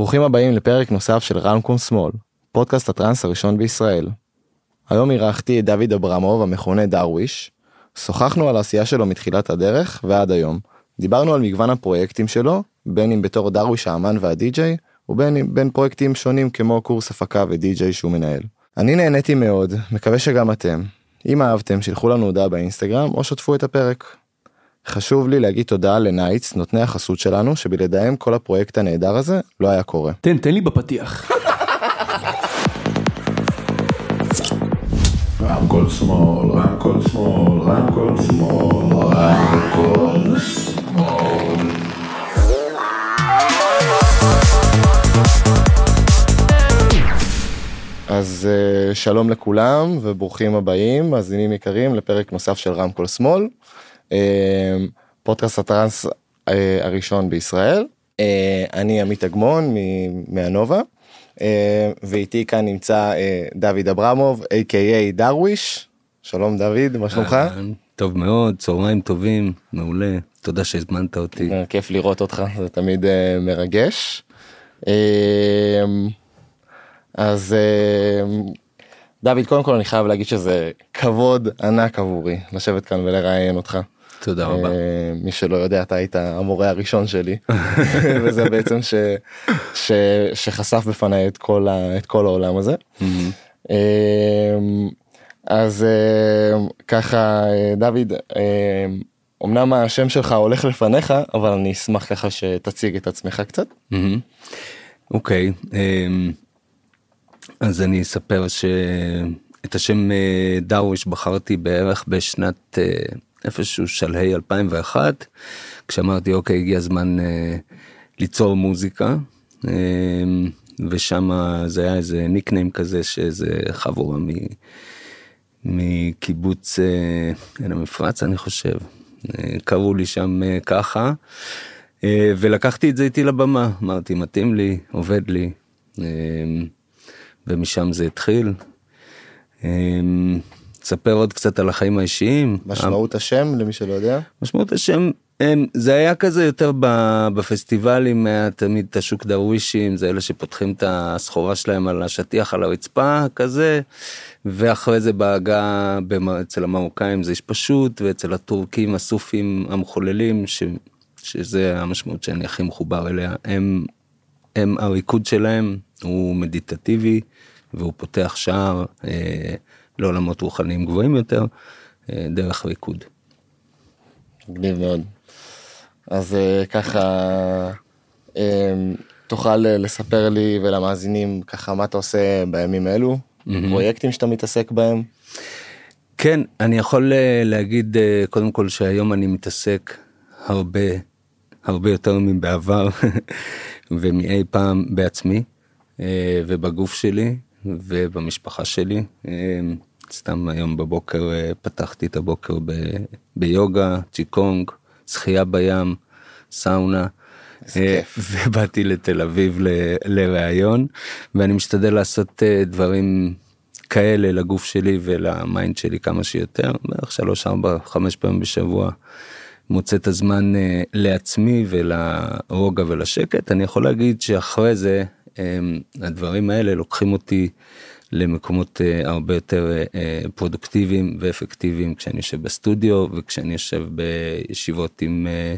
ברוכים הבאים לפרק נוסף של רמקול שמאל, פודקאסט הטראנס הראשון בישראל. היום אירחתי את דוד אברמוב המכונה דרוויש. שוחחנו על העשייה שלו מתחילת הדרך ועד היום. דיברנו על מגוון הפרויקטים שלו, בין אם בתור דרוויש האמן והדי-ג'יי, ובין אם בין פרויקטים שונים כמו קורס הפקה ודי-ג'יי שהוא מנהל. אני נהניתי מאוד, מקווה שגם אתם. אם אהבתם, שילחו לנו הודעה באינסטגרם או שתפו את הפרק. חשוב לי להגיד תודה לנייטס, נותני החסות שלנו, שבלעדיהם כל הפרויקט הנהדר הזה לא היה קורה. תן, תן לי בפתיח. רמקול שמאל, רמקול שמאל, רמקול שמאל, רמקול שמאל. אז uh, שלום לכולם וברוכים הבאים, מאזינים יקרים, לפרק נוסף של רמקול שמאל, פודקאסט הטראנס uh, הראשון בישראל. Uh, אני עמית אגמון מהנובה, uh, ואיתי כאן נמצא דוד אברמוב, a.k.a דרוויש. שלום דוד, מה שלומך? טוב מאוד, צהריים טובים, מעולה, תודה שהזמנת אותי. אה, כיף לראות אותך, זה תמיד אה, מרגש. אה, אז אה, דוד, קודם כל אני חייב להגיד שזה כבוד ענק עבורי לשבת כאן ולראיין אותך. תודה רבה. אה, מי שלא יודע, אתה היית המורה הראשון שלי, וזה בעצם ש, ש, שחשף בפניי את כל, ה, את כל העולם הזה. מהמם. אה, אז אה, ככה, אה, דוד, אה, אמנם השם שלך הולך לפניך, אבל אני אשמח ככה שתציג את עצמך קצת. מהמם. אוקיי, אמ, אז אני אספר שאת השם אה, דרוויש בחרתי בערך בשנת איפשהו שלהי 2001, כשאמרתי אוקיי הגיע הזמן אה, ליצור מוזיקה. אמ, ושם זה היה איזה ניקניים כזה שאיזה חבורה מ... מקיבוץ אה, עין המפרץ אני חושב אה, קראו לי שם אה, ככה אה, ולקחתי את זה איתי לבמה אמרתי מתאים לי עובד לי אה, ומשם זה התחיל. אה, ספר עוד קצת על החיים האישיים. משמעות השם למי שלא יודע. משמעות השם הם, זה היה כזה יותר בפסטיבלים היה תמיד את השוק דרווישים זה אלה שפותחים את הסחורה שלהם על השטיח על הרצפה כזה ואחרי זה בעגה אצל המרוקאים זה איש פשוט ואצל הטורקים הסופים המחוללים ש, שזה המשמעות שאני הכי מחובר אליה הם, הם הריקוד שלהם הוא מדיטטיבי והוא פותח שער אה, לעולמות רוחניים גבוהים יותר אה, דרך ריקוד. מגניב מאוד. אז אה, ככה, אה, תוכל לספר לי ולמאזינים ככה מה אתה עושה בימים אלו, פרויקטים שאתה מתעסק בהם. כן, אני יכול להגיד קודם כל שהיום אני מתעסק הרבה, הרבה יותר מבעבר ומאי פעם בעצמי ובגוף שלי ובמשפחה שלי. סתם היום בבוקר אה, פתחתי את הבוקר ב, ביוגה, צ'יקונג, שחייה בים, סאונה. אה, ובאתי לתל אביב לראיון ואני משתדל לעשות אה, דברים כאלה לגוף שלי ול mind שלי כמה שיותר בערך שלוש ארבע חמש פעמים בשבוע מוצא את הזמן לעצמי ולרוגע ולשקט אני יכול להגיד שאחרי זה הדברים האלה לוקחים אותי למקומות אה, הרבה יותר אה, פרודוקטיביים ואפקטיביים כשאני יושב בסטודיו וכשאני יושב בישיבות עם. אה,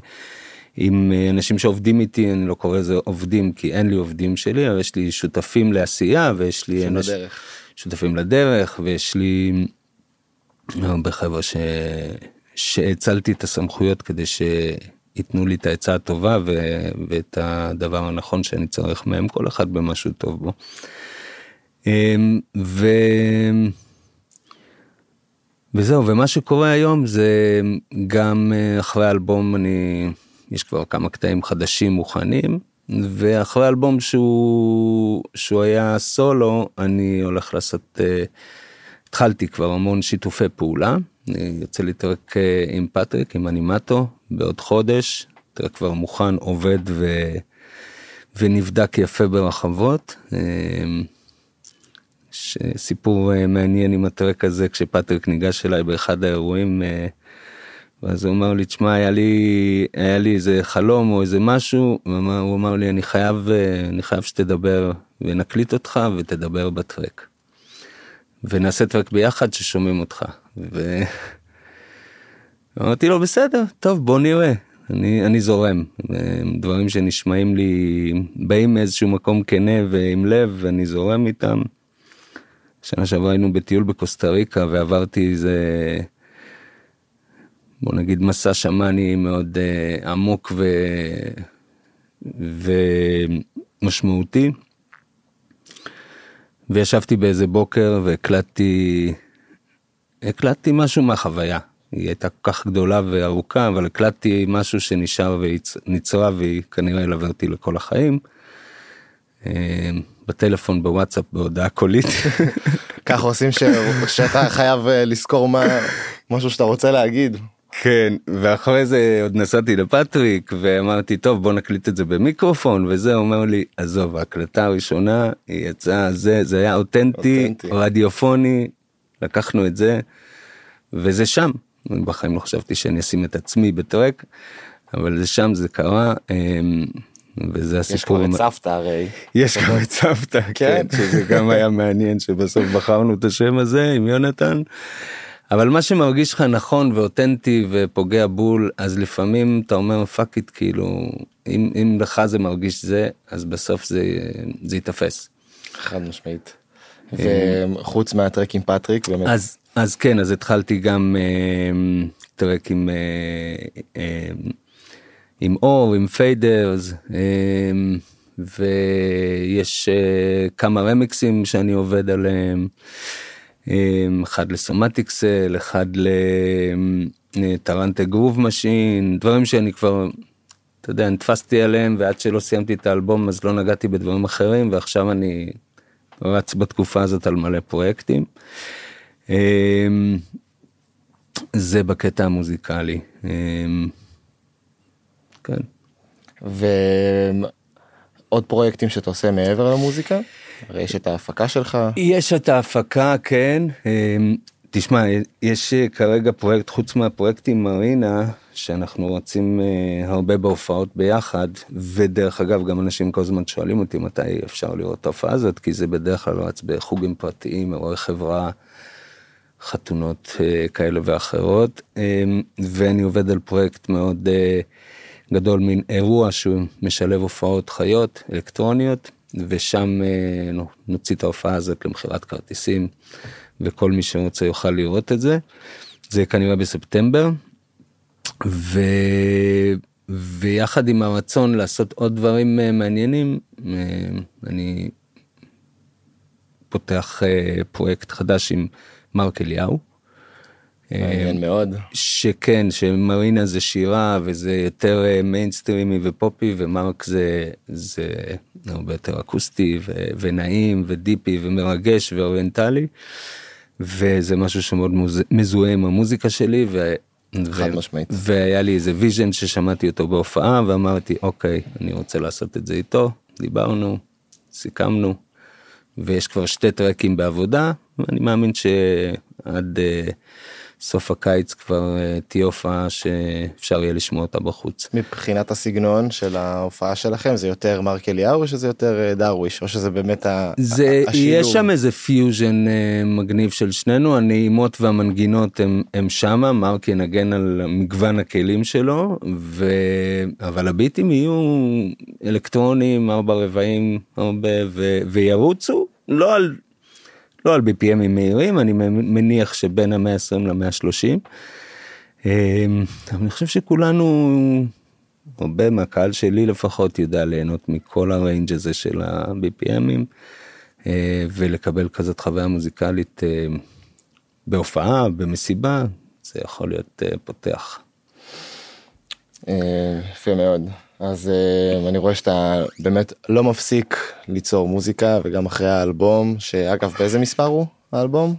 עם אנשים שעובדים איתי אני לא קורא לזה עובדים כי אין לי עובדים שלי אבל יש לי שותפים לעשייה ויש לי אנש- לדרך. שותפים לדרך ויש לי הרבה חבר'ה ש... שהצלתי את הסמכויות כדי שייתנו לי את העצה הטובה ו... ואת הדבר הנכון שאני צריך מהם כל אחד במשהו טוב בו. אמ, ו... וזהו ומה שקורה היום זה גם אה, אחרי האלבום אני יש כבר כמה קטעים חדשים מוכנים ואחרי אלבום שהוא שהוא היה סולו אני הולך לעשות אה, התחלתי כבר המון שיתופי פעולה אני יוצא לי טרק אה, עם פטריק עם אנימטו בעוד חודש טרק כבר מוכן עובד ו... ונבדק יפה ברחבות. סיפור אה, מעניין עם הטרק הזה כשפטריק ניגש אליי באחד האירועים אה, ואז הוא אמר לי, תשמע, היה לי, היה לי איזה חלום או איזה משהו, הוא אמר לי, אני חייב, אה, אני חייב שתדבר, ונקליט אותך ותדבר בטרק. ונעשה טרק ביחד ששומעים אותך. ו... אמרתי לו, בסדר, טוב, בוא נראה. אני, אני זורם. דברים שנשמעים לי, באים מאיזשהו מקום כנה ועם לב, ואני זורם איתם. שנה שעברה היינו בטיול בקוסטה ריקה ועברתי איזה בוא נגיד מסע שמאני מאוד uh, עמוק ו... ומשמעותי. וישבתי באיזה בוקר והקלטתי הקלטתי משהו מהחוויה. היא הייתה כל כך גדולה וארוכה אבל הקלטתי משהו שנשאר ונצרה והיא כנראה ילווה אותי לכל החיים. בטלפון בוואטסאפ בהודעה קולית. ככה עושים שאתה חייב אה, לזכור מה משהו שאתה רוצה להגיד. כן ואחרי זה עוד נסעתי לפטריק ואמרתי טוב בוא נקליט את זה במיקרופון וזה אומר לי עזוב ההקלטה הראשונה היא יצאה זה זה היה אותנטי, אותנטי רדיופוני לקחנו את זה וזה שם בחיים לא חשבתי שאני אשים את עצמי בטרק אבל זה שם זה קרה. וזה הסיפור. יש כבר את סבתא הרי. יש כבר את סבתא, כן, כן, שזה גם היה מעניין שבסוף בחרנו את השם הזה עם יונתן. אבל מה שמרגיש לך נכון ואותנטי ופוגע בול אז לפעמים אתה אומר fuck it כאילו אם, אם לך זה מרגיש זה אז בסוף זה זה ייתפס. חד משמעית. וחוץ מה track עם פטריק באמת. אז אז כן אז התחלתי גם אה, track עם אה, אה, עם אור עם פיידרס אה, ויש אה, כמה רמיקסים שאני עובד עליהם. אחד ל Somatic Cell, אחד לטרנטה Groove Machine, דברים שאני כבר, אתה יודע, נתפסתי עליהם ועד שלא סיימתי את האלבום אז לא נגעתי בדברים אחרים ועכשיו אני רץ בתקופה הזאת על מלא פרויקטים. אמ, זה בקטע המוזיקלי. אמ, כן. ועוד פרויקטים שאתה עושה מעבר למוזיקה? הרי יש את ההפקה שלך. יש את ההפקה, כן. אמ, תשמע, יש כרגע פרויקט, חוץ מהפרויקט עם מרינה, שאנחנו רוצים uh, הרבה בהופעות ביחד, ודרך אגב, גם אנשים כל הזמן שואלים אותי מתי אפשר לראות את ההופעה הזאת, כי זה בדרך כלל רץ בחוגים פרטיים, אירועי חברה, חתונות uh, כאלה ואחרות, um, ואני עובד על פרויקט מאוד גדול, מין אירוע שהוא משלב הופעות חיות, אלקטרוניות. ושם אה, נוציא את ההופעה הזאת למכירת כרטיסים וכל מי שרוצה יוכל לראות את זה. זה כנראה בספטמבר. ו... ויחד עם הרצון לעשות עוד דברים אה, מעניינים אה, אני פותח פרויקט חדש עם מרק אליהו. מעניין מאוד. שכן, שמרינה זה שירה וזה יותר מיינסטרימי ופופי ומרק זה, זה הרבה יותר אקוסטי ו- ונעים ודיפי ומרגש ואוריינטלי. וזה משהו שמאוד מוז... מזוהה עם המוזיקה שלי ו... חד ו... משמעית. והיה לי איזה vision ששמעתי אותו בהופעה ואמרתי אוקיי אני רוצה לעשות את זה איתו דיברנו סיכמנו ויש כבר שתי טרקים בעבודה ואני מאמין שעד. אה, סוף הקיץ כבר אה, תהיה הופעה שאפשר יהיה לשמוע אותה בחוץ. מבחינת הסגנון של ההופעה שלכם זה יותר מרק אליהו או שזה יותר אה, דרוויש או שזה באמת זה השילוב? יש שם איזה פיוז'ן אה, מגניב של שנינו הנעימות והמנגינות הם, הם שמה מרק ינגן על מגוון הכלים שלו ו... אבל הביטים יהיו אלקטרונים ארבע רבעים הרבה ו... וירוצו לא על לא על BPM ים מהירים, אני מניח שבין המאה 20 למאה 30. אמ, אני חושב שכולנו, הרבה מהקהל שלי לפחות, יודע ליהנות מכל ה range הזה של ה-BPM ים, אה, ולקבל כזאת חוויה מוזיקלית אה, בהופעה, במסיבה, זה יכול להיות אה, פותח. יפה מאוד. אז uh, אני רואה שאתה באמת לא מפסיק ליצור מוזיקה וגם אחרי האלבום שאגב באיזה מספר הוא האלבום?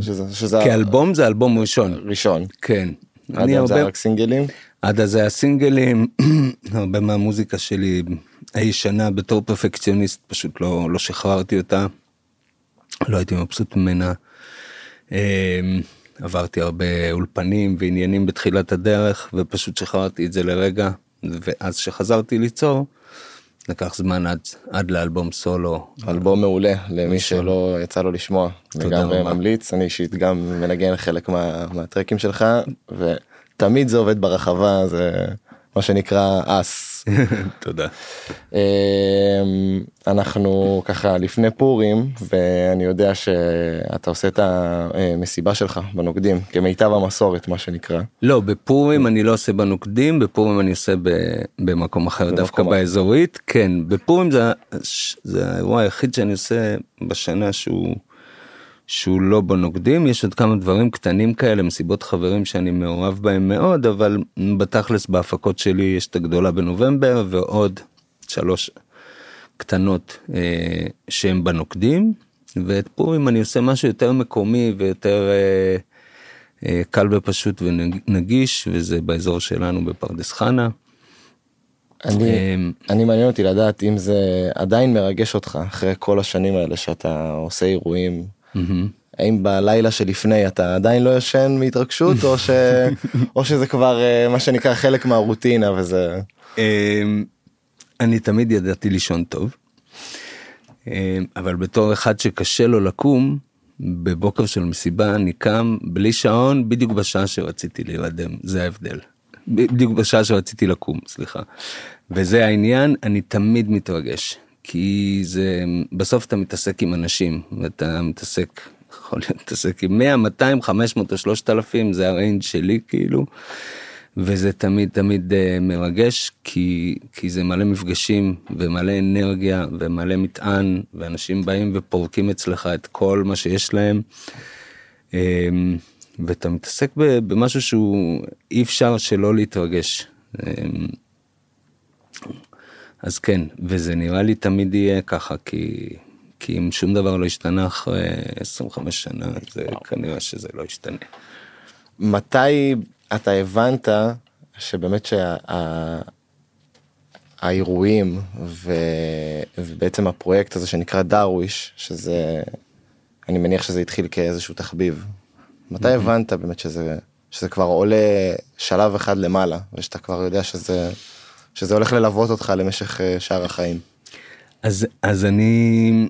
שזה, שזה כאלבום זה אלבום ראשון. ראשון. כן. עד הרבה... זה רק סינגלים? עד אז היה סינגלים, הרבה מהמוזיקה שלי הישנה בתור פרפקציוניסט פשוט לא, לא שחררתי אותה, לא הייתי מבסוט ממנה. אמ, עברתי הרבה אולפנים ועניינים בתחילת הדרך ופשוט שחררתי את זה לרגע ואז שחזרתי ליצור לקח זמן עד, עד לאלבום סולו. אלבום מעולה למי שלא יצא לו לשמוע. תודה וגם רבה. ממליץ, אני אישית גם מנגן חלק מה, מהטרקים שלך, ותמיד זה עובד ברחבה, זה מה שנקרא אס. תודה. אמ, אנחנו ככה לפני פורים, ואני יודע שאתה עושה את המסיבה שלך בנוקדים, כמיטב המסורת, מה שנקרא. לא, בפורים אני לא עושה בנוקדים, בפורים אני עושה במקום אחר, דווקא. באזורית, כן, בפורים זה האירוע היחיד שאני עושה בשנה שהוא, שהוא לא בנוקדים, יש עוד כמה דברים קטנים כאלה, מסיבות חברים שאני מעורב בהם מאוד, אבל בתכלס בהפקות שלי יש את הגדולה בנובמבר ועוד שלוש קטנות אה, שהן בנוקדים, ואת פורים אני עושה משהו יותר מקומי ויותר... אה, אה, קל ופשוט ונגיש וזה באזור שלנו בפרדס חנה. אני, אמ, אני מעניין אותי לדעת אם זה עדיין מרגש אותך אחרי כל השנים האלה שאתה עושה אירועים. האם בלילה שלפני אתה עדיין לא ישן מהתרגשות או, ש... או שזה כבר אה, מה שנקרא חלק מהרוטינה וזה אמ, אני תמיד ידעתי לישון טוב, אמ, אבל בתור אחד שקשה לו לקום, בבוקר של מסיבה אני קם בלי שעון בדיוק בשעה שרציתי להירדם, זה ההבדל. בדיוק בשעה שרציתי לקום, סליחה. וזה העניין, אני תמיד מתרגש. כי זה, בסוף אתה מתעסק עם אנשים, ואתה מתעסק, יכול להיות מתעסק עם 100, 200, 500 או 3,000, זה הריינג' שלי כאילו. וזה תמיד תמיד uh, מרגש כי כי זה מלא מפגשים ומלא אנרגיה ומלא מטען ואנשים באים ופורקים אצלך את כל מה שיש להם. Um, ואתה מתעסק במשהו שהוא אי אפשר שלא להתרגש. אז כן וזה נראה לי תמיד יהיה ככה כי כי אם שום דבר לא השתנה אחרי 25 שנה זה כנראה שזה לא ישתנה. מתי אתה הבנת שבאמת שהאירועים שה... ובעצם הפרויקט הזה שנקרא דרוויש שזה אני מניח שזה התחיל כאיזשהו תחביב. מתי הבנת באמת שזה שזה כבר עולה שלב אחד למעלה ושאתה כבר יודע שזה שזה הולך ללוות אותך למשך אה, שאר החיים. אז אז אני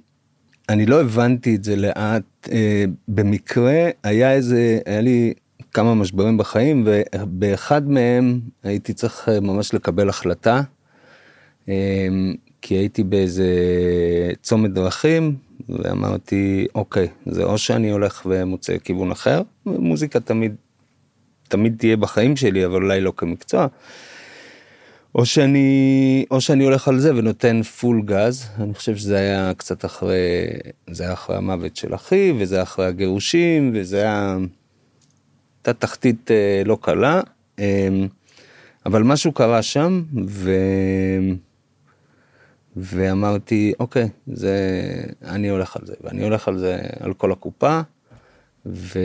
אני לא הבנתי את זה לאט אה, במקרה היה איזה היה לי כמה משברים בחיים ובאחד מהם הייתי צריך אה, ממש לקבל החלטה אה, כי הייתי באיזה צומת דרכים ואמרתי אוקיי זה או שאני הולך ומוצא כיוון אחר מוזיקה תמיד תמיד תהיה בחיים שלי אבל אולי לא כמקצוע. או שאני או שאני הולך על זה ונותן פול גז אני חושב שזה היה קצת אחרי זה היה אחרי המוות של אחי וזה היה אחרי הגירושים וזה היה הייתה תחתית אה, לא קלה אה, אבל משהו קרה שם ו... ואמרתי אוקיי זה אני הולך על זה ואני הולך על זה על כל הקופה. ו...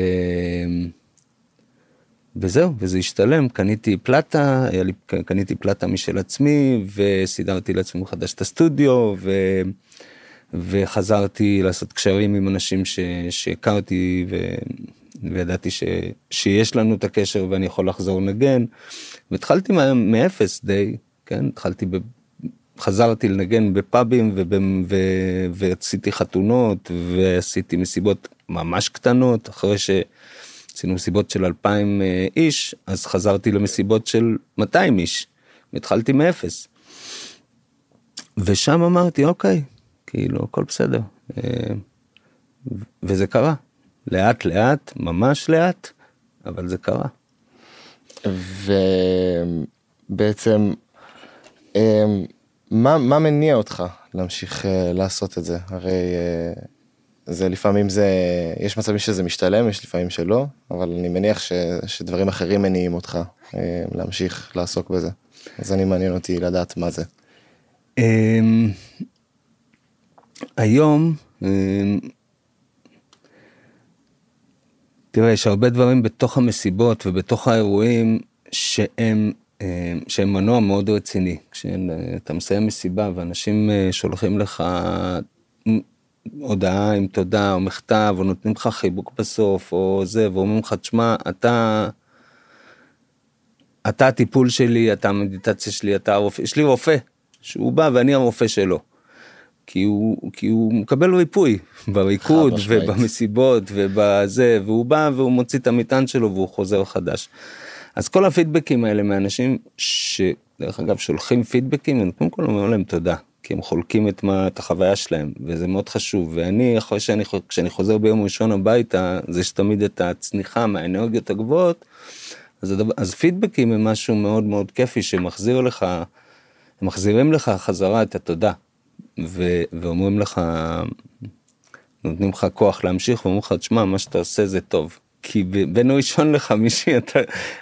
וזהו וזה השתלם קניתי פלטה לי קניתי פלטה משל עצמי וסידרתי לעצמי מחדש את הסטודיו ו... וחזרתי לעשות קשרים עם אנשים ש... שהכרתי ו... וידעתי ש... שיש לנו את הקשר ואני יכול לחזור לנגן. והתחלתי. מאפס די כן התחלתי ב... חזרתי לנגן בפאבים וב... ו... ועשיתי חתונות ועשיתי מסיבות ממש קטנות אחרי ש... עשינו מסיבות של 2,000 אה, איש, אז חזרתי למסיבות של 200 איש, והתחלתי מאפס. ושם אמרתי, אוקיי, כאילו, הכל בסדר. אה, וזה קרה. לאט לאט, ממש לאט, אבל זה קרה. ובעצם אמ, מה, מה מניע אותך להמשיך אה, לעשות את זה? הרי אה, זה לפעמים זה, יש מצבים שזה משתלם, יש לפעמים שלא, אבל אני מניח ש, שדברים אחרים מניעים אותך אה, להמשיך לעסוק בזה. אז אני מעניין אותי לדעת מה זה. אמ, היום, אמ, תראה, יש הרבה דברים בתוך המסיבות ובתוך האירועים שהם, אמ, שהם מנוע מאוד רציני. כשאתה מסיים מסיבה ואנשים אה, שולחים לך הודעה עם תודה או מכתב או נותנים לך חיבוק בסוף או זה ואומרים לך תשמע אתה. אתה הטיפול שלי אתה המדיטציה שלי אתה הרופא יש לי רופא שהוא בא ואני הרופא שלו. כי הוא כי הוא מקבל ריפוי בריקוד. ובמסיבות ובזה והוא בא והוא מוציא את המטען שלו והוא חוזר חדש. אז כל הפידבקים האלה מאנשים שדרך אגב שולחים פידבקים אני קודם כל אומר להם תודה כי הם חולקים את, מה, את החוויה שלהם וזה מאוד חשוב. ואני אחרי שאני כשאני חוזר ביום ראשון הביתה זה יש תמיד את הצניחה מהאנרגיות הגבוהות אז, הדבר, אז פידבקים הם משהו מאוד מאוד כיפי שמחזיר לך הם מחזירים לך חזרה את התודה. ו, ואומרים לך נותנים לך כוח להמשיך ואומרים לך תשמע מה שאתה עושה זה טוב. כי בין ראשון לחמישי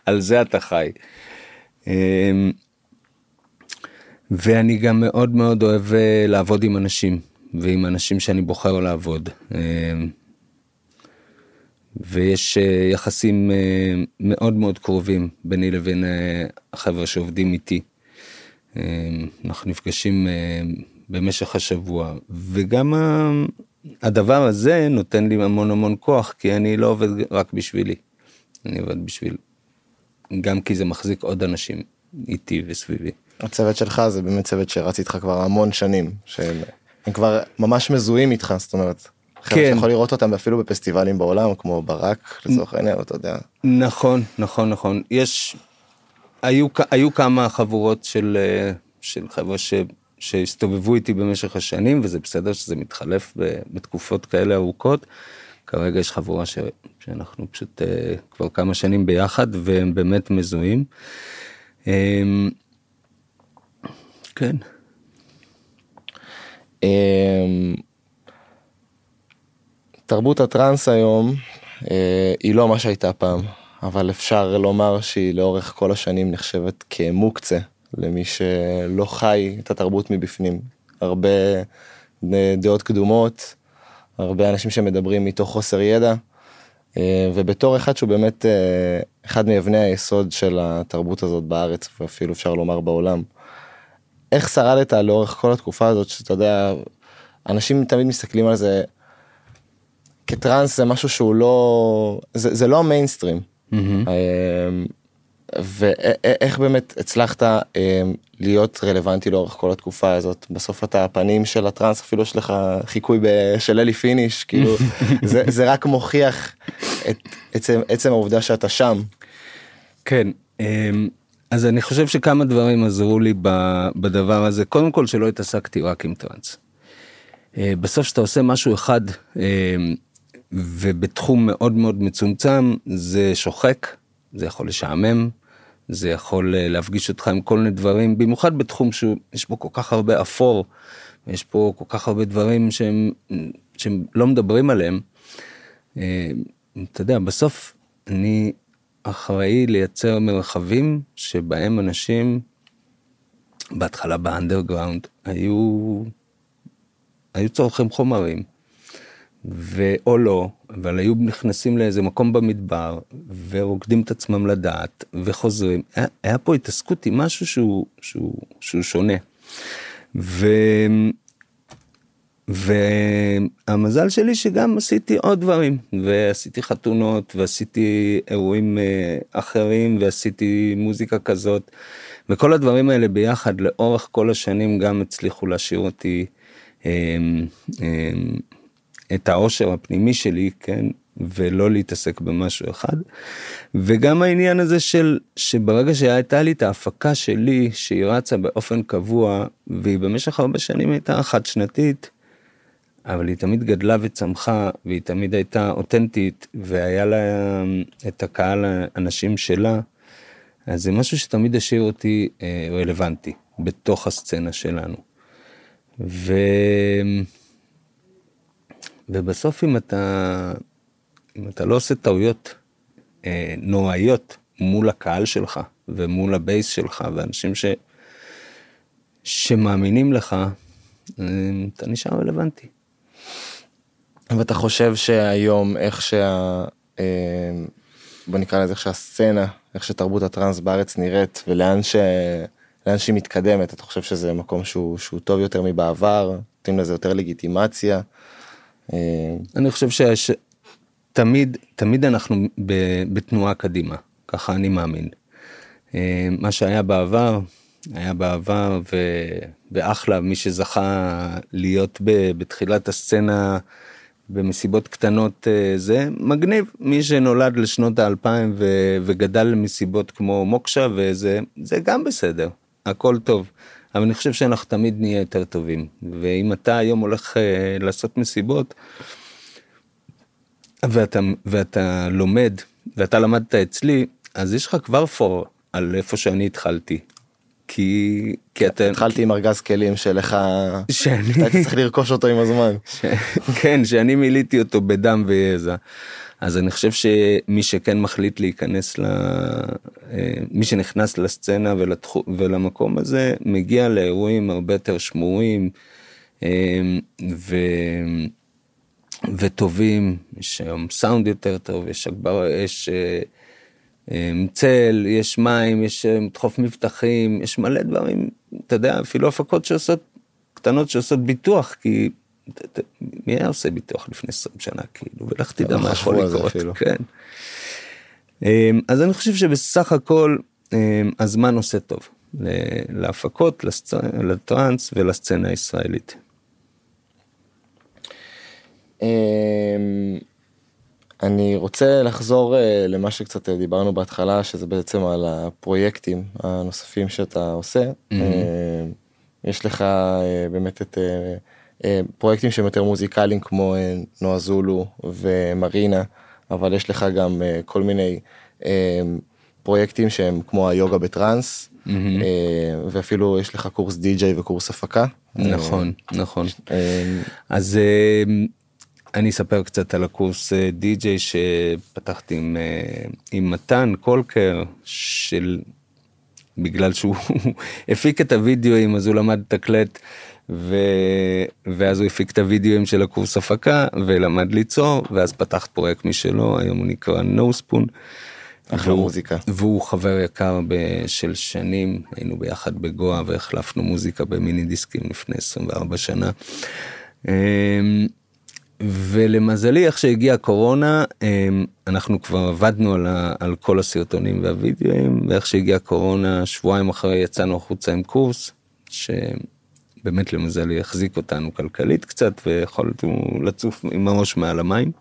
על זה אתה חי. ואני גם מאוד מאוד אוהב אה, לעבוד עם אנשים ועם אנשים שאני בוחר לעבוד. אמ, ויש אה, יחסים אה, מאוד מאוד קרובים ביני לבין אה, החבר'ה שעובדים איתי. אנחנו נפגשים אה, במשך השבוע וגם הדבר הזה נותן לי המון המון כוח כי אני לא עובד רק בשבילי. אני עובד בשביל גם כי זה מחזיק עוד אנשים איתי וסביבי. הצוות שלך זה באמת צוות שרץ איתך כבר המון שנים שהם הם כבר ממש מזוהים איתך זאת אומרת. כן. כן. יכול לראות אותם אפילו בפסטיבלים בעולם כמו ברק לצורך העניין אתה יודע. נכון נכון נכון יש היו היו כמה חבורות של אה, של חבר'ה ש, שהסתובבו איתי במשך השנים וזה בסדר שזה מתחלף בתקופות כאלה ארוכות. כרגע יש חבורה ש, שאנחנו פשוט אה, כבר כמה שנים ביחד והם באמת מזוהים. אה, כן. אמ, תרבות הטראנס היום אה, היא לא מה שהייתה פעם אבל אפשר לומר שהיא לאורך כל השנים נחשבת כמוקצה למי שלא חי את התרבות מבפנים הרבה דעות קדומות הרבה אנשים שמדברים מתוך חוסר ידע אה, ובתור אחד שהוא באמת אה, אחד מאבני היסוד של התרבות הזאת בארץ ואפילו אפשר לומר בעולם. איך שרדת לאורך כל התקופה הזאת שאתה יודע אנשים תמיד מסתכלים על זה כטראנס זה משהו שהוא לא זה, זה לא המיינסטרים. אמ, ואיך באמת הצלחת אמ, להיות רלוונטי לאורך כל התקופה הזאת בסוף אתה הפנים של הטראנס אפילו יש לך חיקוי של אלי פיניש כאילו זה, זה רק מוכיח את עצם עצם העובדה שאתה שם. כן, אמ, אז אני חושב שכמה דברים עזרו לי בדבר הזה. קודם כל שלא התעסקתי רק עם טראנס. אה, בסוף שאתה עושה משהו אחד אמ, ובתחום מאוד מאוד מצומצם זה שוחק, זה יכול לשעמם, זה יכול אה, להפגיש אותך עם כל מיני דברים, במיוחד בתחום שיש בו כל כך הרבה אפור, יש פה כל כך הרבה דברים שהם, שהם לא מדברים עליהם. אה, אתה יודע, בסוף אני אחראי לייצר מרחבים שבהם אנשים בהתחלה באנדרגראונד היו היו צורכים חומרים ואו לא אבל היו נכנסים לאיזה מקום במדבר ורוקדים את עצמם לדעת וחוזרים היה, היה פה התעסקות עם משהו שהוא שהוא שהוא שונה. ו... והמזל שלי שגם עשיתי עוד דברים ועשיתי חתונות ועשיתי אירועים אה, אחרים ועשיתי מוזיקה כזאת וכל הדברים האלה ביחד לאורך כל השנים גם הצליחו להשאיר אותי אה, אה, את העושר הפנימי שלי כן ולא להתעסק במשהו אחד וגם העניין הזה של שברגע שהייתה לי את ההפקה שלי שהיא רצה באופן קבוע והיא במשך הרבה שנים הייתה חד שנתית. אבל היא תמיד גדלה וצמחה והיא תמיד הייתה אותנטית והיה לה את הקהל האנשים שלה. אז זה משהו שתמיד השאיר אותי אה, רלוונטי בתוך הסצנה שלנו. ו... ובסוף אם אתה אם אתה לא עושה טעויות אה, נוראיות מול הקהל שלך ומול הבייס שלך ואנשים ש... שמאמינים לך אה, אתה נשאר רלוונטי. ואתה חושב שהיום איך שה... אה, בוא נקרא לזה איך שהסצנה, איך שתרבות הטראנס בארץ נראית ולאן ש... לאן שהיא מתקדמת, אתה חושב שזה מקום שהוא, שהוא טוב יותר מבעבר, נותנים לזה יותר לגיטימציה, אה, אני חושב שיש... תמיד, תמיד אנחנו ב, בתנועה קדימה, ככה אני מאמין. אה, מה שהיה בעבר, היה בעבר ו... ואחלה, מי שזכה להיות ב... בתחילת הסצנה במסיבות קטנות אה, זה מגניב, מי שנולד לשנות האלפיים ו... וגדל למסיבות כמו מוקשה וזה, זה גם בסדר, הכל טוב. אבל אני חושב שאנחנו תמיד נהיה יותר טובים, ואם אתה היום הולך אה, לעשות מסיבות, ואתה, ואתה לומד, ואתה למדת אצלי, אז יש לך כבר פור על איפה שאני התחלתי. כי, כי אתה... התחלתי עם ארגז כלים שלך, שאני... צריך לרכוש אותו עם הזמן. ש... כן, שאני מילאתי אותו בדם ויזע. אז אני חושב שמי שכן מחליט להיכנס ל... אה, מי שנכנס לסצנה ולתח... ולמקום הזה, מגיע לאירועים הרבה יותר שמורים אה, ו... וטובים, יש היום סאונד יותר טוב, יש הגבר, יש אה, צל, יש מים, יש דחוף מבטחים, יש מלא דברים, אתה יודע, אפילו הפקות שעושות, קטנות שעושות ביטוח, כי מי היה עושה ביטוח לפני 20 שנה כאילו ולך תדע מה יכול לקרות כן. אמ, אז אני חושב שבסך הכל אמ, הזמן עושה טוב להפקות לטראנס ולסצנה הישראלית. אני רוצה לחזור אה, למה שקצת אה, דיברנו בהתחלה שזה בעצם על הפרויקטים הנוספים שאתה עושה. יש לך אה, באמת את אה, פרויקטים שהם יותר מוזיקליים כמו אה, נועה זולו ומרינה, אבל יש לך גם אה, כל מיני פרויקטים שהם כמו היוגה בטראנס, mm-hmm. ואפילו יש לך קורס די-ג'יי וקורס הפקה. נכון, נכון. אז אני אספר קצת על הקורס די-ג'יי שפתחתי עם, עם מתן קולקר של בגלל שהוא הפיק את הוידאוים אז הוא למד לתקלט ו... ואז הוא הפיק את הוידאוים של הקורס הפקה ולמד ליצור ואז פתח פרויקט משלו היום הוא נקרא נו ספון. אחלה מוזיקה. והוא חבר יקר של שנים היינו ביחד בגואה והחלפנו מוזיקה במיני דיסקים לפני 24 שנה. ולמזלי איך שהגיעה הקורונה אמ, אנחנו כבר עבדנו על, ה, על כל הסרטונים והווידאוים ואיך שהגיעה הקורונה שבועיים אחרי יצאנו החוצה עם קורס. באמת למזלי החזיק אותנו כלכלית קצת ויכולנו לצוף עם הראש מעל המים.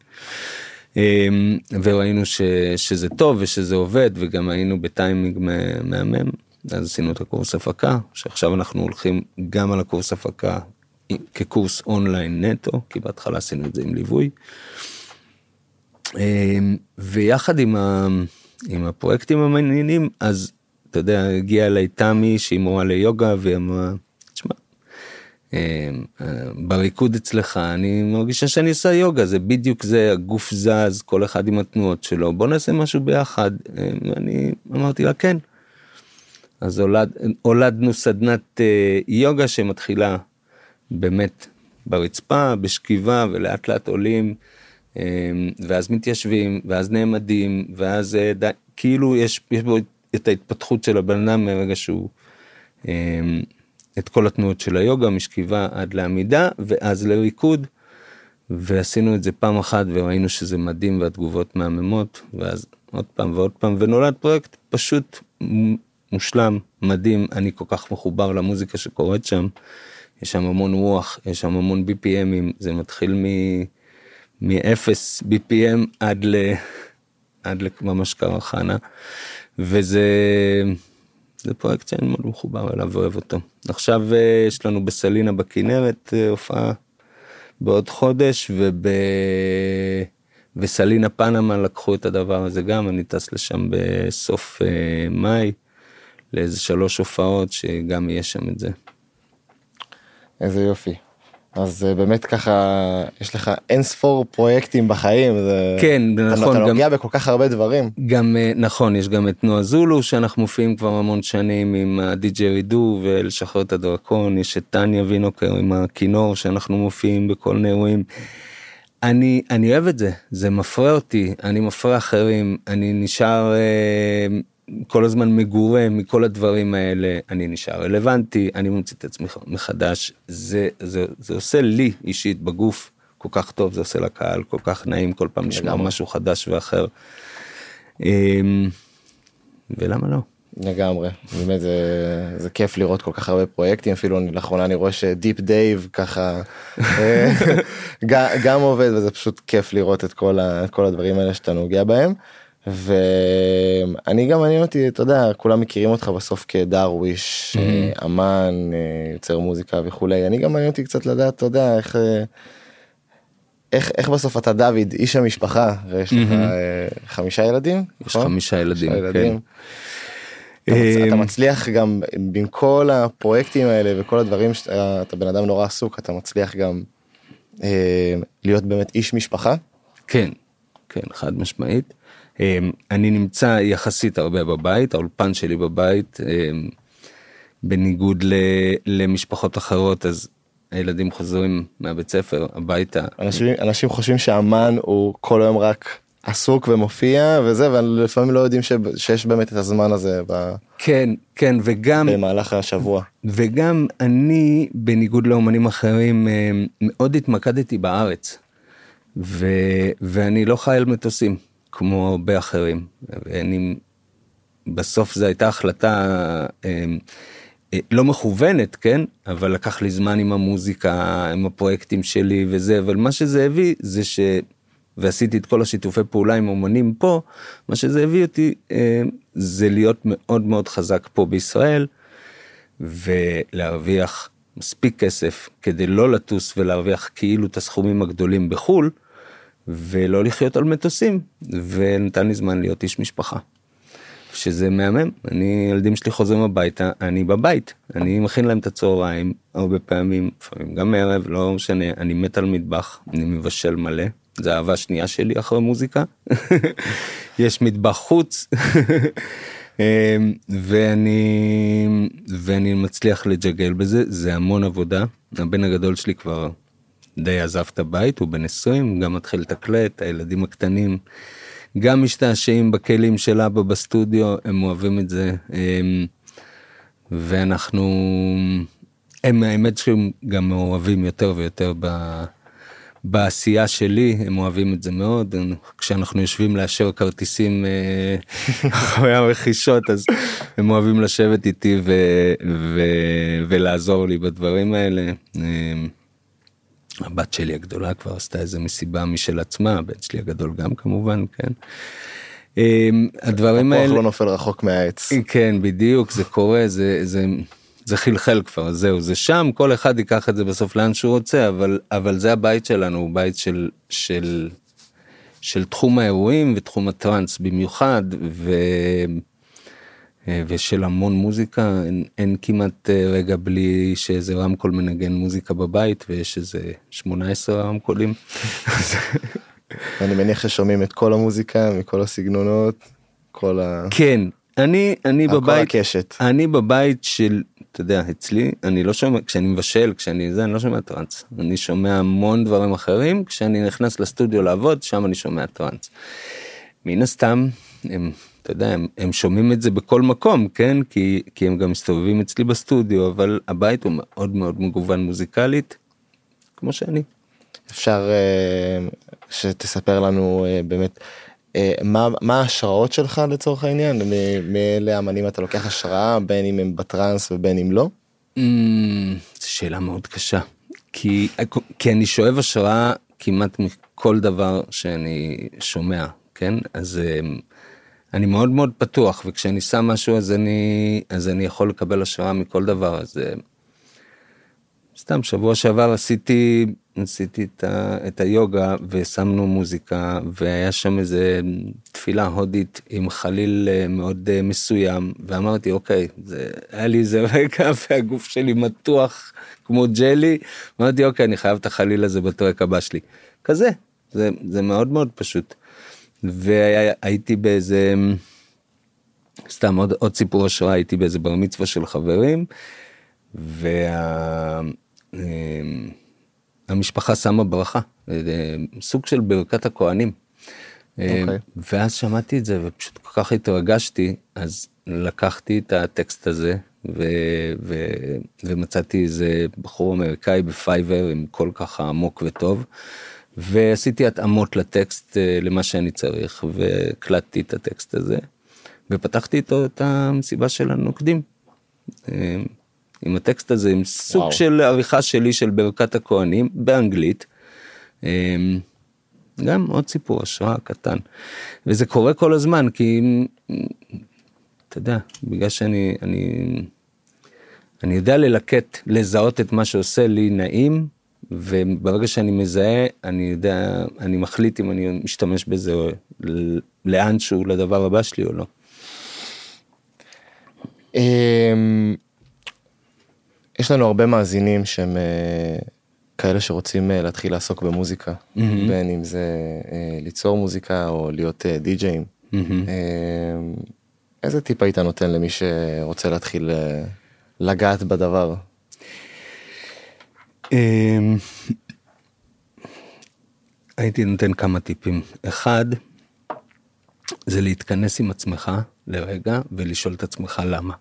אמ, וראינו ש, שזה טוב ושזה עובד וגם היינו בטיימינג מהמם אז עשינו את הקורס הפקה שעכשיו אנחנו הולכים גם על הקורס הפקה כקורס אונליין נטו כי בהתחלה עשינו את זה עם ליווי. אמ, ויחד עם, ה, עם הפרויקטים המעניינים אז אתה יודע הגיעה אליי תמי שהיא מורה ליוגה והיא אמרה. אמ, אה, בריקוד אצלך אני מרגישה שאני עושה יוגה זה בדיוק זה הגוף זז כל אחד עם התנועות שלו בוא נעשה משהו ביחד אמ, אני אמרתי לה כן. אז הולד, הולדנו סדנת אה, יוגה שמתחילה באמת ברצפה בשכיבה ולאט לאט עולים אמ, ואז מתיישבים ואז נעמדים ואז אה, די, כאילו יש, יש בו את ההתפתחות של הבן אדם מרגע שהוא. את כל התנועות של היוגה משכיבה עד לעמידה ואז לריקוד. ועשינו את זה פעם אחת וראינו שזה מדהים והתגובות מהממות ואז עוד פעם ועוד פעם ונולד פרויקט פשוט מושלם מדהים אני כל כך מחובר למוזיקה שקורית שם. יש שם המון רוח יש שם המון bpmים זה מתחיל מ... מ-0 bpm עד ל... עד לממש קרחנה וזה זה פרויקט שאני מאוד מחובר אליו ואוהב אותו. עכשיו אה, יש לנו בסלינה בכנרת אה, הופעה בעוד חודש וב... וסלינה פנמה לקחו את הדבר הזה גם אני טס לשם בסוף אה, מאי לאיזה שלוש הופעות שגם יהיה שם את זה. איזה יופי. אז אה, באמת ככה יש לך אין ספור פרויקטים בחיים זה כן נכון אתה נוגע בכל כך הרבה דברים גם אה, נכון יש גם את נועה זולו שאנחנו מופיעים כבר המון שנים עם הדי.ג'יי רידו ולשחרר את הדרקון יש את טניה וינוקר עם הכינור שאנחנו מופיעים בכל מיני אירועים. אני אני אוהב את זה זה מפרה אותי אני מפרה אחרים אני נשאר אה, כל הזמן מגורה מכל הדברים האלה אני נשאר רלוונטי אני ממציא את עצמי מחדש זה זה זה עושה לי אישית בגוף כל כך טוב זה עושה לקהל כל כך נעים כל פעם לשמוע. משהו חדש ואחר. אמ, ולמה לא? לגמרי, באמת זה, זה כיף לראות כל כך הרבה פרויקטים, אפילו אני- לאחרונה אני רואה ש Deep Dive ככה אה, גם, גם עובד וזה פשוט כיף לראות את כל, ה, את כל הדברים האלה שאתה נוגע בהם. ואני גם מעניין אותי, אתה יודע, כולם מכירים אותך בסוף כדרוויש, אה, אמן, אה, יוצר מוזיקה וכולי, אני גם מעניין אותי קצת לדעת, אתה יודע, איך... אה, איך, איך בסוף אתה דוד איש המשפחה ויש לך. אה, חמישה ילדים יש נכון? חמישה ילדים, חמישה כן. אתה. אתה מצליח גם בין כל הפרויקטים האלה וכל הדברים שאתה אתה בן אדם נורא עסוק אתה מצליח גם אה, להיות באמת איש משפחה. כן, כן, חד משמעית. אמ, אני נמצא יחסית הרבה בבית, האולפן שלי בבית, אמ, בניגוד למשפחות אחרות, אז הילדים חוזרים מהבית ספר הביתה. אנשים אנשים חושבים שאמן הוא כל היום רק עסוק ומופיע וזה ולפעמים לא יודעים ש... שיש באמת את הזמן הזה ב... כן, כן, וגם, במהלך השבוע. וגם אני, בניגוד לאומנים אחרים, אמ, מאוד התמקדתי בארץ. ו, ואני לא חי על מטוסים, כמו הרבה אחרים. ואני, בסוף זו הייתה החלטה אמ, אה, לא מכוונת, כן? אבל לקח לי זמן עם המוזיקה, עם הפרויקטים שלי וזה, אבל מה שזה הביא זה ש... ועשיתי את כל השיתופי פעולה עם אומנים פה, מה שזה הביא אותי אה, זה להיות מאוד מאוד חזק פה בישראל, ולהרוויח מספיק כסף כדי לא לטוס ולהרוויח כאילו את הסכומים הגדולים בחו"ל, ולא לחיות על מטוסים, ונתן לי זמן להיות איש משפחה. שזה מהמם, אני, ילדים שלי חוזרים הביתה, אני בבית, אני מכין להם את הצהריים, הרבה פעמים, לפעמים גם ערב, לא משנה, אני מת על מטבח, אני מבשל מלא, זה אהבה שנייה שלי אחרי מוזיקה, יש מטבח חוץ, אמ, ואני, ואני מצליח לג'גל בזה, זה המון עבודה, הבן הגדול שלי כבר די עזב את הבית, הוא בן 20, גם מתחיל לתקלט, הילדים הקטנים. גם משתעשעים בכלים של אבא בסטודיו, הם אוהבים את זה. הם, ואנחנו, הם האמת שהם גם מאוהבים יותר ויותר ב, בעשייה שלי, הם אוהבים את זה מאוד. כשאנחנו יושבים לאשר כרטיסים אה, אחרי הרכישות, אז הם אוהבים לשבת איתי ו, ו, ולעזור לי בדברים האלה. הבת שלי הגדולה כבר עשתה איזה מסיבה משל עצמה, הבן שלי הגדול גם כמובן, כן. אמ, הדברים הכוח האלה, לא נופל רחוק מהעץ. כן בדיוק זה קורה זה זה זה חלחל כבר זהו זה שם כל אחד ייקח את זה בסוף לאן שהוא רוצה אבל אבל זה הבית שלנו הוא בית של של של תחום האירועים ותחום הטראנס במיוחד ו... אה, ושל המון מוזיקה אין, אין כמעט אה, רגע בלי שאיזה רמקול מנגן מוזיקה בבית ויש איזה 18 רמקולים. אני מניח ששומעים את כל המוזיקה מכל הסגנונות, כל ה... כן אני אני בבית הקשת. אני בבית של אתה יודע אצלי אני לא שומע כשאני מבשל כשאני זה אני לא שומע טראנס אני שומע המון דברים אחרים כשאני נכנס לסטודיו לעבוד שם אני שומע טראנס. מן הסתם הם אתה יודע הם, הם שומעים את זה בכל מקום כן כי כי הם גם מסתובבים אצלי בסטודיו אבל הבית הוא מאוד מאוד מגוון מוזיקלית כמו שאני. אפשר אה, שתספר לנו אה, באמת אה, מה מה ההשראות שלך לצורך העניין מאלה אמנים אתה לוקח השראה בין אם הם בטראנס ובין אם לא. Mm, זו שאלה מאוד קשה כי כי אני שואב השראה כמעט מכל דבר שאני שומע כן אז אני מאוד מאוד פתוח וכשאני שם משהו אז אני אז אני יכול לקבל השראה מכל דבר אז אמ, סתם שבוע שעבר עשיתי עשיתי את, ה, את היוגה ושמנו מוזיקה והיה שם איזה תפילה הודית עם חליל אה, מאוד אה, מסוים ואמרתי אוקיי זה היה לי איזה רגע והגוף שלי מתוח כמו ג'לי. אמרתי אוקיי אני חייב את החליל הזה בטרק הבא שלי. כזה זה זה מאוד מאוד פשוט והייתי באיזה סתם עוד עוד סיפור השראה הייתי באיזה בר מצווה של חברים. וה... אמ, שמה ברכה, אה, סוג של ברכת הכהנים. אוקיי. אה, ואז שמעתי את זה ופשוט כל כך התרגשתי, אז לקחתי את הטקסט הזה ו, ו, ומצאתי איזה בחור אמריקאי ב Fiverr עם קול ככה עמוק וטוב. ועשיתי התאמות לטקסט אה, למה שאני צריך והקלטתי את הטקסט הזה ופתחתי איתו את המסיבה של הנוקדים. אה, עם הטקסט הזה עם סוג וואו. של עריכה שלי של ברכת הכהנים באנגלית. אה, גם עוד סיפור השראה קטן וזה קורה כל הזמן כי אתה יודע בגלל שאני אני אני יודע ללקט לזהות את מה שעושה לי נעים וברגע שאני מזהה אני יודע אני מחליט אם אני משתמש בזה או לאנשהו לדבר הבא שלי או לא. אמ, יש לנו הרבה מאזינים שהם אה, כאלה שרוצים אה, להתחיל לעסוק במוזיקה, בין אם זה אה, ליצור מוזיקה או להיות די-ג'אים. אמ, איזה טיפ היית נותן למי שרוצה להתחיל לגעת בדבר? אמ, הייתי נותן כמה טיפים. אחד, זה להתכנס עם עצמך לרגע ולשאול את עצמך למה.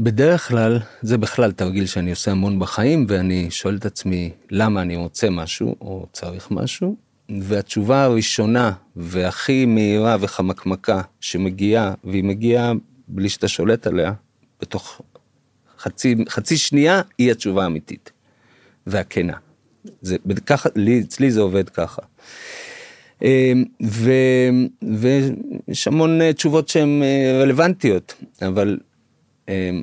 בדרך כלל זה בכלל תרגיל שאני עושה המון בחיים ואני שואל את עצמי למה אני רוצה משהו או צריך משהו והתשובה הראשונה והכי מהירה וחמקמקה שמגיעה והיא מגיעה בלי שאתה שולט עליה בתוך חצי חצי שנייה היא התשובה האמיתית והכנה. זה ככה לי אצלי זה עובד ככה. אמ, ו, ויש המון אה, תשובות שהן אה, רלוונטיות אבל אמ,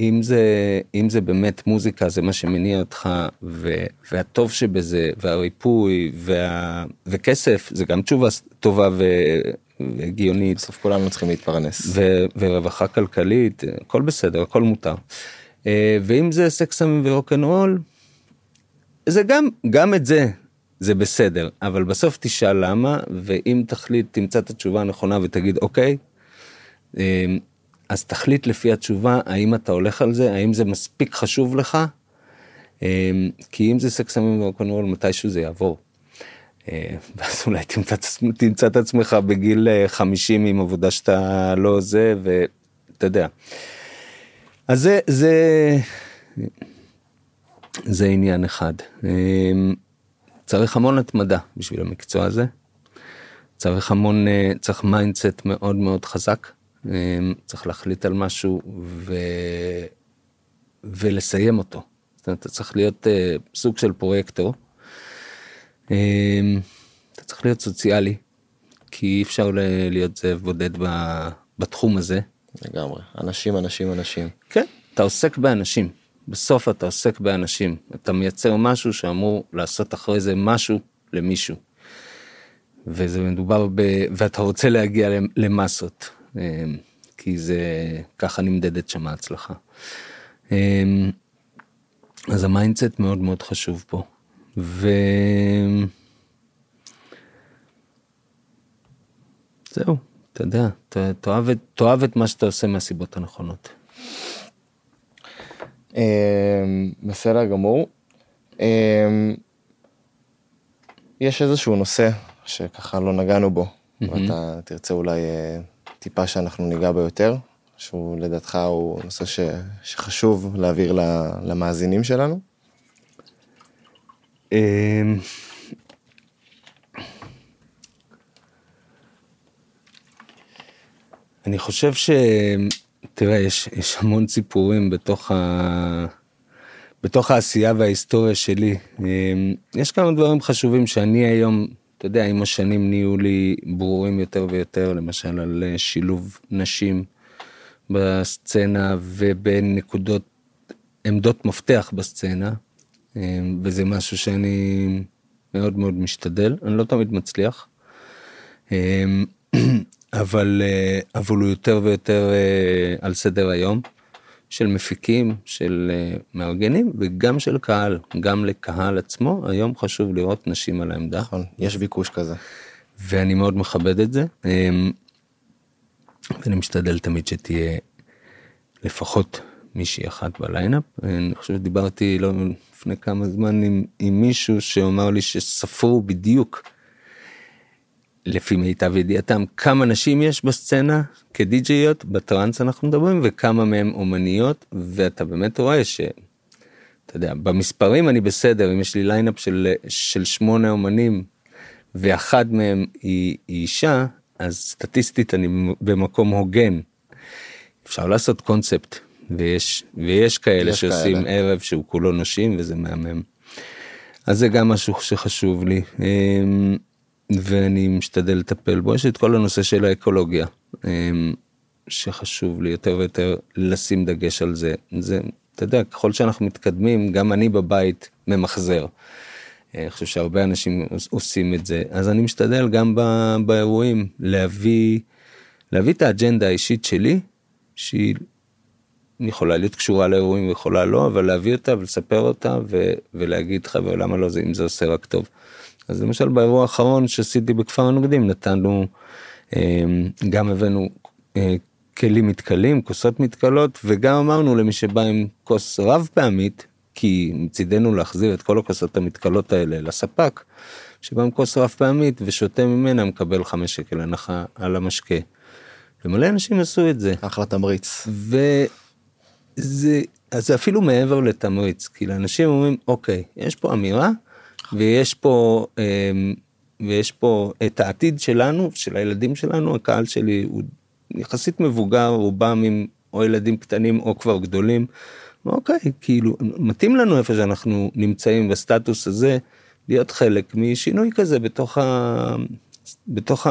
אם זה אם זה באמת מוזיקה זה מה שמניע אותך ו, והטוב שבזה והריפוי וה, וכסף זה גם תשובה טובה ו, והגיונית בסוף כולנו צריכים להתפרנס. ו- ורווחה כלכלית הכל בסדר הכל מותר. אה, ואם זה סקס סמים ורוקנרול זה גם גם את זה זה בסדר אבל בסוף תשאל למה ואם תחליט תמצא את התשובה הנכונה ותגיד אוקיי. אה, אז תחליט לפי התשובה האם אתה הולך על זה האם זה מספיק חשוב לך. אה, כי אם זה סקס סמים ורוקנרול מתישהו זה יעבור. אה, ואז אולי תמצא, תמצא את עצמך בגיל אה, 50 עם עבודה שאתה לא זה ואתה יודע. אז זה זה זה עניין אחד. אה, צריך המון התמדה בשביל המקצוע הזה. צריך המון אה, צריך mindset מאוד מאוד חזק. אה, צריך להחליט על משהו ו... ולסיים אותו. זאת אומרת, אתה צריך להיות אה, סוג של פרויקטור. אמ, אתה צריך להיות סוציאלי כי אי אפשר להיות זאב בודד בתחום הזה. לגמרי. אנשים, אנשים, אנשים. כן. אתה עוסק באנשים בסוף אתה עוסק באנשים אתה מייצר משהו שאמור לעשות אחרי זה משהו למישהו. וזה מדובר ב... ואתה רוצה להגיע למ- למסות אמ, כי זה ככה נמדדת שם ההצלחה. אמ, אז ה mindset מאוד מאוד חשוב פה. ו... זהו, אתה יודע, תאהב את- תאהב את מה שאתה עושה מהסיבות הנכונות. אמ, בסדר גמור. אמ, יש איזשהו נושא שככה לא נגענו בו, ואתה תרצה אולי אה, טיפה שאנחנו ניגע בו יותר, שהוא לדעתך הוא נושא ש, שחשוב להעביר למאזינים שלנו. אמ, אני חושב ש... תראה, יש, יש המון סיפורים בתוך, ה... בתוך העשייה וההיסטוריה שלי. אמ, יש כמה דברים חשובים שאני היום, אתה יודע, עם השנים נהיו לי ברורים יותר ויותר, למשל על אה, שילוב נשים בסצנה ובנקודות, עמדות מפתח בסצנה, וזה משהו שאני מאוד מאוד משתדל, אני לא תמיד מצליח. אמ, אבל אה, אבל הוא יותר ויותר אה, על סדר היום של מפיקים של אה, מארגנים וגם של קהל גם לקהל עצמו היום חשוב לראות נשים על העמדה נכון, יש ביקוש כזה. ואני מאוד מכבד את זה. אמ, ואני משתדל תמיד שתהיה לפחות מישהי אחת בליינאפ. אני חושב שדיברתי לא לפני כמה זמן עם, עם מישהו שאמר לי שספרו בדיוק לפי מיטב ידיעתם כמה נשים יש בסצנה כדי-ג'יות בטראנס אנחנו מדברים וכמה מהם אומניות ואתה באמת רואה ש... אתה יודע במספרים אני בסדר אם יש לי ליינאפ של של שמונה אומנים ואחד מהם היא, היא אישה אז סטטיסטית אני במקום הוגן. אפשר לעשות קונספט ויש ויש כאלה יש שעושים כאלה. ערב שהוא כולו נשים וזה מהמם. אז זה גם משהו שחשוב לי אמ, ואני משתדל לטפל בו יש את כל הנושא של האקולוגיה אמ, שחשוב לי יותר ויותר לשים דגש על זה זה אתה יודע ככל שאנחנו מתקדמים גם אני בבית ממחזר. אה, אני חושב שהרבה אנשים עוש- עושים את זה אז אני משתדל גם באירועים להביא להביא את האג'נדה האישית שלי שהיא יכולה להיות קשורה לאירועים ויכולה לא אבל להביא אותה ולספר אותה ו- ולהגיד חבר'ה למה לא זה אם זה עושה רק טוב. אז למשל באירוע האחרון שעשיתי בכפר הנוגדים נתנו אה, גם הבאנו אה, כלים מתכלים כוסות מתכלות וגם אמרנו למי שבא עם כוס רב פעמית כי מצידנו להחזיר את כל הכוסות המתכלות האלה לספק שבא עם כוס רב פעמית ושותה ממנה מקבל חמש שקל הנחה על המשקה. ומלא אנשים עשו את זה. אחלה תמריץ. וזה אז זה אפילו מעבר לתמריץ כי לאנשים אומרים אוקיי יש פה אמירה ויש פה אמ, ויש פה את העתיד שלנו של הילדים שלנו הקהל שלי הוא יחסית מבוגר רובם עם או ילדים קטנים או כבר גדולים. אוקיי כאילו מתאים לנו איפה שאנחנו נמצאים בסטטוס הזה להיות חלק משינוי כזה בתוך ה... בתוך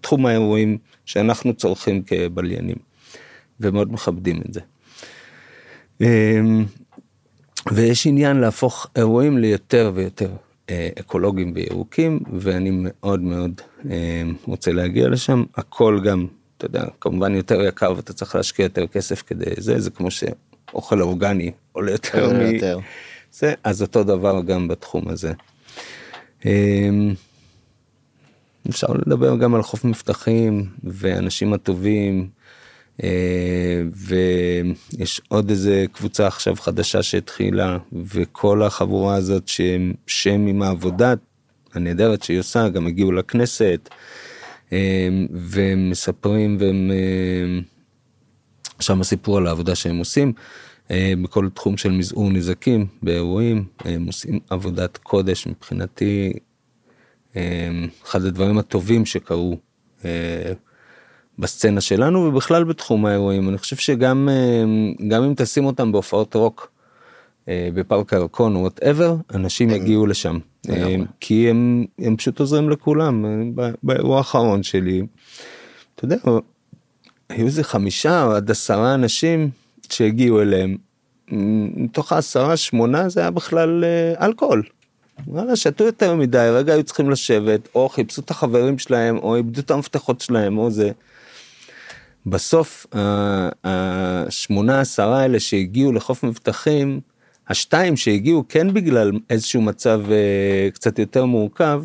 תחום האירועים שאנחנו צורכים כבליינים ומאוד מכבדים את זה. אמ, ויש עניין להפוך אירועים ליותר ויותר אה, אקולוגיים וירוקים ואני מאוד מאוד אה, רוצה להגיע לשם הכל גם אתה יודע כמובן יותר יקר ואתה צריך להשקיע יותר כסף כדי זה זה כמו שאוכל אורגני עולה יותר מ... יותר. זה אז אותו דבר גם בתחום הזה. אמ, אפשר לדבר גם על חוף מבטחים ואנשים הטובים ויש עוד איזה קבוצה עכשיו חדשה שהתחילה וכל החבורה הזאת שהם שהם עם העבודה הנהדרת שהיא עושה גם הגיעו לכנסת אה, והם מספרים והם אה, שם הסיפור על העבודה שהם עושים אה, בכל תחום של מזעור נזקים באירועים הם עושים עבודת קודש מבחינתי אה, אחד הדברים הטובים שקרו אה, בסצנה שלנו ובכלל בתחום האירועים אני חושב שגם אה, גם אם תשים אותם בהופעות רוק אה, בפארק הירקון או whatever אנשים יגיעו לשם אה. כי הם הם פשוט עוזרים לכולם אה, באירוע האחרון שלי. אתה יודע היו איזה חמישה או עד עשרה אנשים שהגיעו אליהם מתוך העשרה שמונה זה היה בכלל אלכוהול. וואלה שתו יותר מדי רגע היו צריכים לשבת או חיפשו את החברים שלהם או איבדו את המפתחות שלהם או זה. בסוף השמונה עשרה האלה שהגיעו לחוף מבטחים השתיים שהגיעו כן בגלל איזשהו מצב אה, קצת יותר מורכב.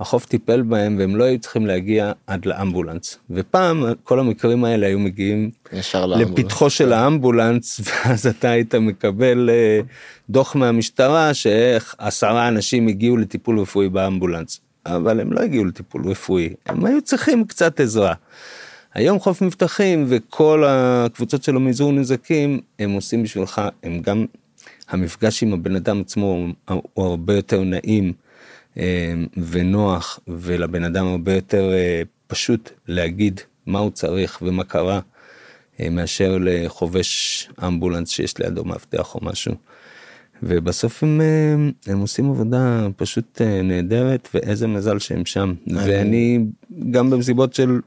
החוף טיפל בהם והם לא היו צריכים להגיע עד לאמבולנס ופעם כל המקרים האלה היו מגיעים ישר לאמבולנס. לפתחו של האמבולנס ואז אתה היית מקבל אה, דוח מהמשטרה שאיך עשרה אנשים הגיעו לטיפול רפואי באמבולנס אבל הם לא הגיעו לטיפול רפואי הם היו צריכים קצת עזרה. היום חוף מבטחים וכל הקבוצות של המזעור נזקים הם עושים בשבילך הם גם המפגש עם הבן אדם עצמו הוא, הרבה יותר נעים אה, ונוח ולבן אדם הרבה יותר אה, פשוט להגיד מה הוא צריך ומה קרה אה, מאשר לחובש אמבולנס שיש לידו מאבטח או משהו. ובסוף הם, הם עושים עבודה פשוט נהדרת ואיזה מזל שהם שם ואני גם במסיבות של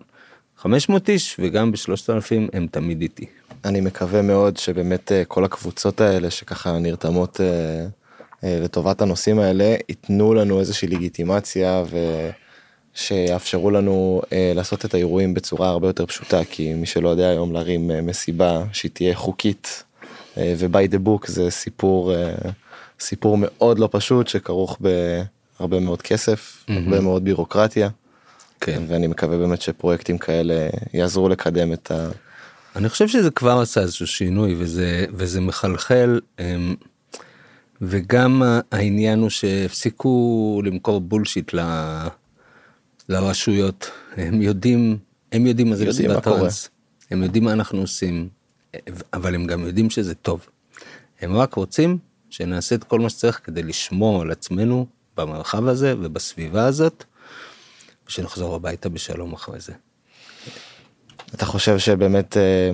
500 איש וגם בשלושת אלפים הם תמיד איתי. אני מקווה מאוד שבאמת אה, כל הקבוצות האלה שככה נרתמות אה, אה, לטובת הנושאים האלה ייתנו לנו איזושהי לגיטימציה ושיאפשרו לנו לעשות את האירועים בצורה הרבה יותר פשוטה כי מי שלא יודע היום להרים מסיבה שהיא תהיה חוקית ו-by the book זה סיפור סיפור מאוד לא פשוט שכרוך בהרבה מאוד כסף הרבה מאוד בירוקרטיה. כן. ואני מקווה באמת שפרויקטים כאלה יעזרו לקדם את ה... אני חושב שזה כבר עשה איזשהו שינוי וזה וזה מחלחל אמ, וגם העניין הוא שהפסיקו למכור בולשיט ל- לרשויות, הם יודעים, הם יודעים מה זה קורה. טראנס, הם יודעים מה אנחנו עושים, אבל הם גם יודעים שזה טוב. הם רק רוצים שנעשה את כל מה שצריך כדי לשמור על עצמנו במרחב הזה ובסביבה הזאת, ושנחזור הביתה בשלום אחרי זה. אתה חושב שבאמת אה,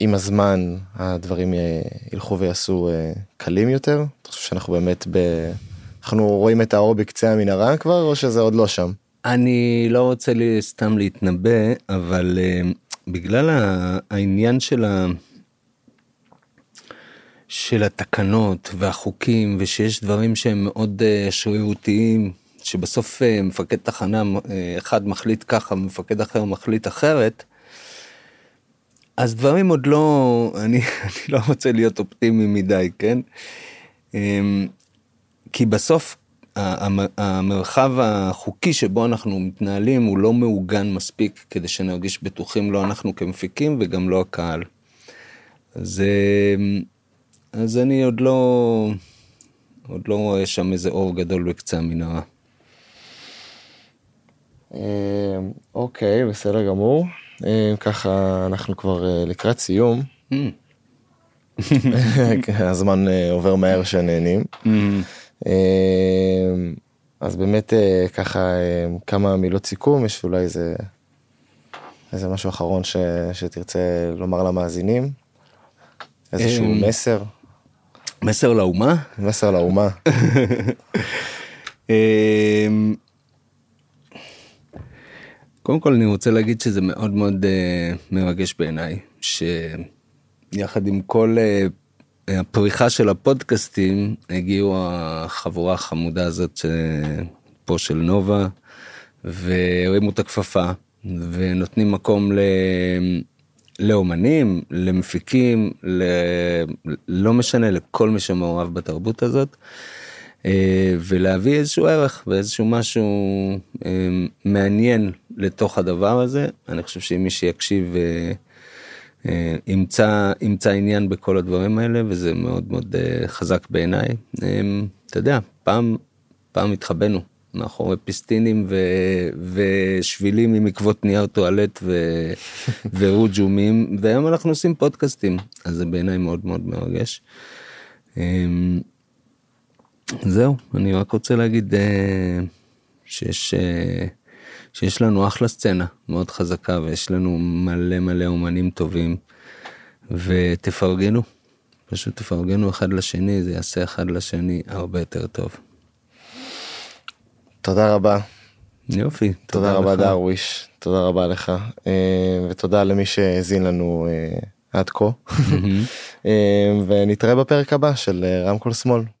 עם הזמן הדברים אה, ילכו ויעשו אה, קלים יותר? אתה חושב שאנחנו באמת ב... אנחנו רואים את האור בקצה המנהרה כבר או שזה עוד לא שם? אני לא רוצה לי סתם להתנבא, אבל uh, בגלל העניין של, ה... של התקנות והחוקים, ושיש דברים שהם מאוד שרירותיים, שבסוף uh, מפקד תחנה uh, אחד מחליט ככה, מפקד אחר מחליט אחרת, אז דברים עוד לא, אני, אני לא רוצה להיות אופטימי מדי, כן? אמ, כי בסוף המרחב החוקי שבו אנחנו מתנהלים הוא לא מעוגן מספיק כדי שנרגיש בטוחים לא אנחנו כמפיקים וגם לא הקהל. אז, אמ, אז אני עוד לא, עוד לא רואה שם איזה אור גדול בקצה המנהרה. אה, אוקיי, בסדר גמור. אה, ככה אנחנו כבר אה, לקראת סיום. אמ, הזמן אה, עובר מהר שנהנים. אה, אז באמת ככה כמה מילות סיכום, יש אולי איזה, איזה משהו אחרון ש, שתרצה לומר למאזינים? איזשהו. מסר? מסר לאומה? מסר לאומה. קודם כל אני רוצה להגיד שזה מאוד מאוד uh, מרגש בעיניי שיחד עם כל uh, הפריחה של הפודקאסטים הגיעו החבורה החמודה הזאת ש... פה של נובה והרימו את הכפפה ונותנים מקום ל... לאומנים, למפיקים, ל... לא משנה, לכל מי שמעורב בתרבות הזאת. ולהביא איזשהו ערך ואיזשהו משהו מעניין לתוך הדבר הזה. אני חושב שאם מי שיקשיב אה, אה, ימצא, ימצא עניין בכל הדברים האלה וזה מאוד מאוד אה, חזק בעיניי. אה, אתה יודע, פעם, פעם התחבאנו מאחורי פיסטינים ו, ושבילים עם עקבות נייר טואלט ו, ורוג'ומים והיום אנחנו עושים פודקאסטים אז זה בעיניי מאוד מאוד מרגש. אה, זהו, אני רק רוצה להגיד אה, שיש, אה, שיש לנו אחלה סצנה מאוד חזקה ויש לנו מלא מלא אומנים טובים ותפרגנו, פשוט תפרגנו אחד לשני, זה יעשה אחד לשני הרבה יותר טוב. תודה רבה. יופי, תודה רבה לך. דרוויש, תודה רבה לך, אה, ותודה למי שהאזין לנו אה, עד כה, אה, ונתראה בפרק הבא של רמקול שמאל.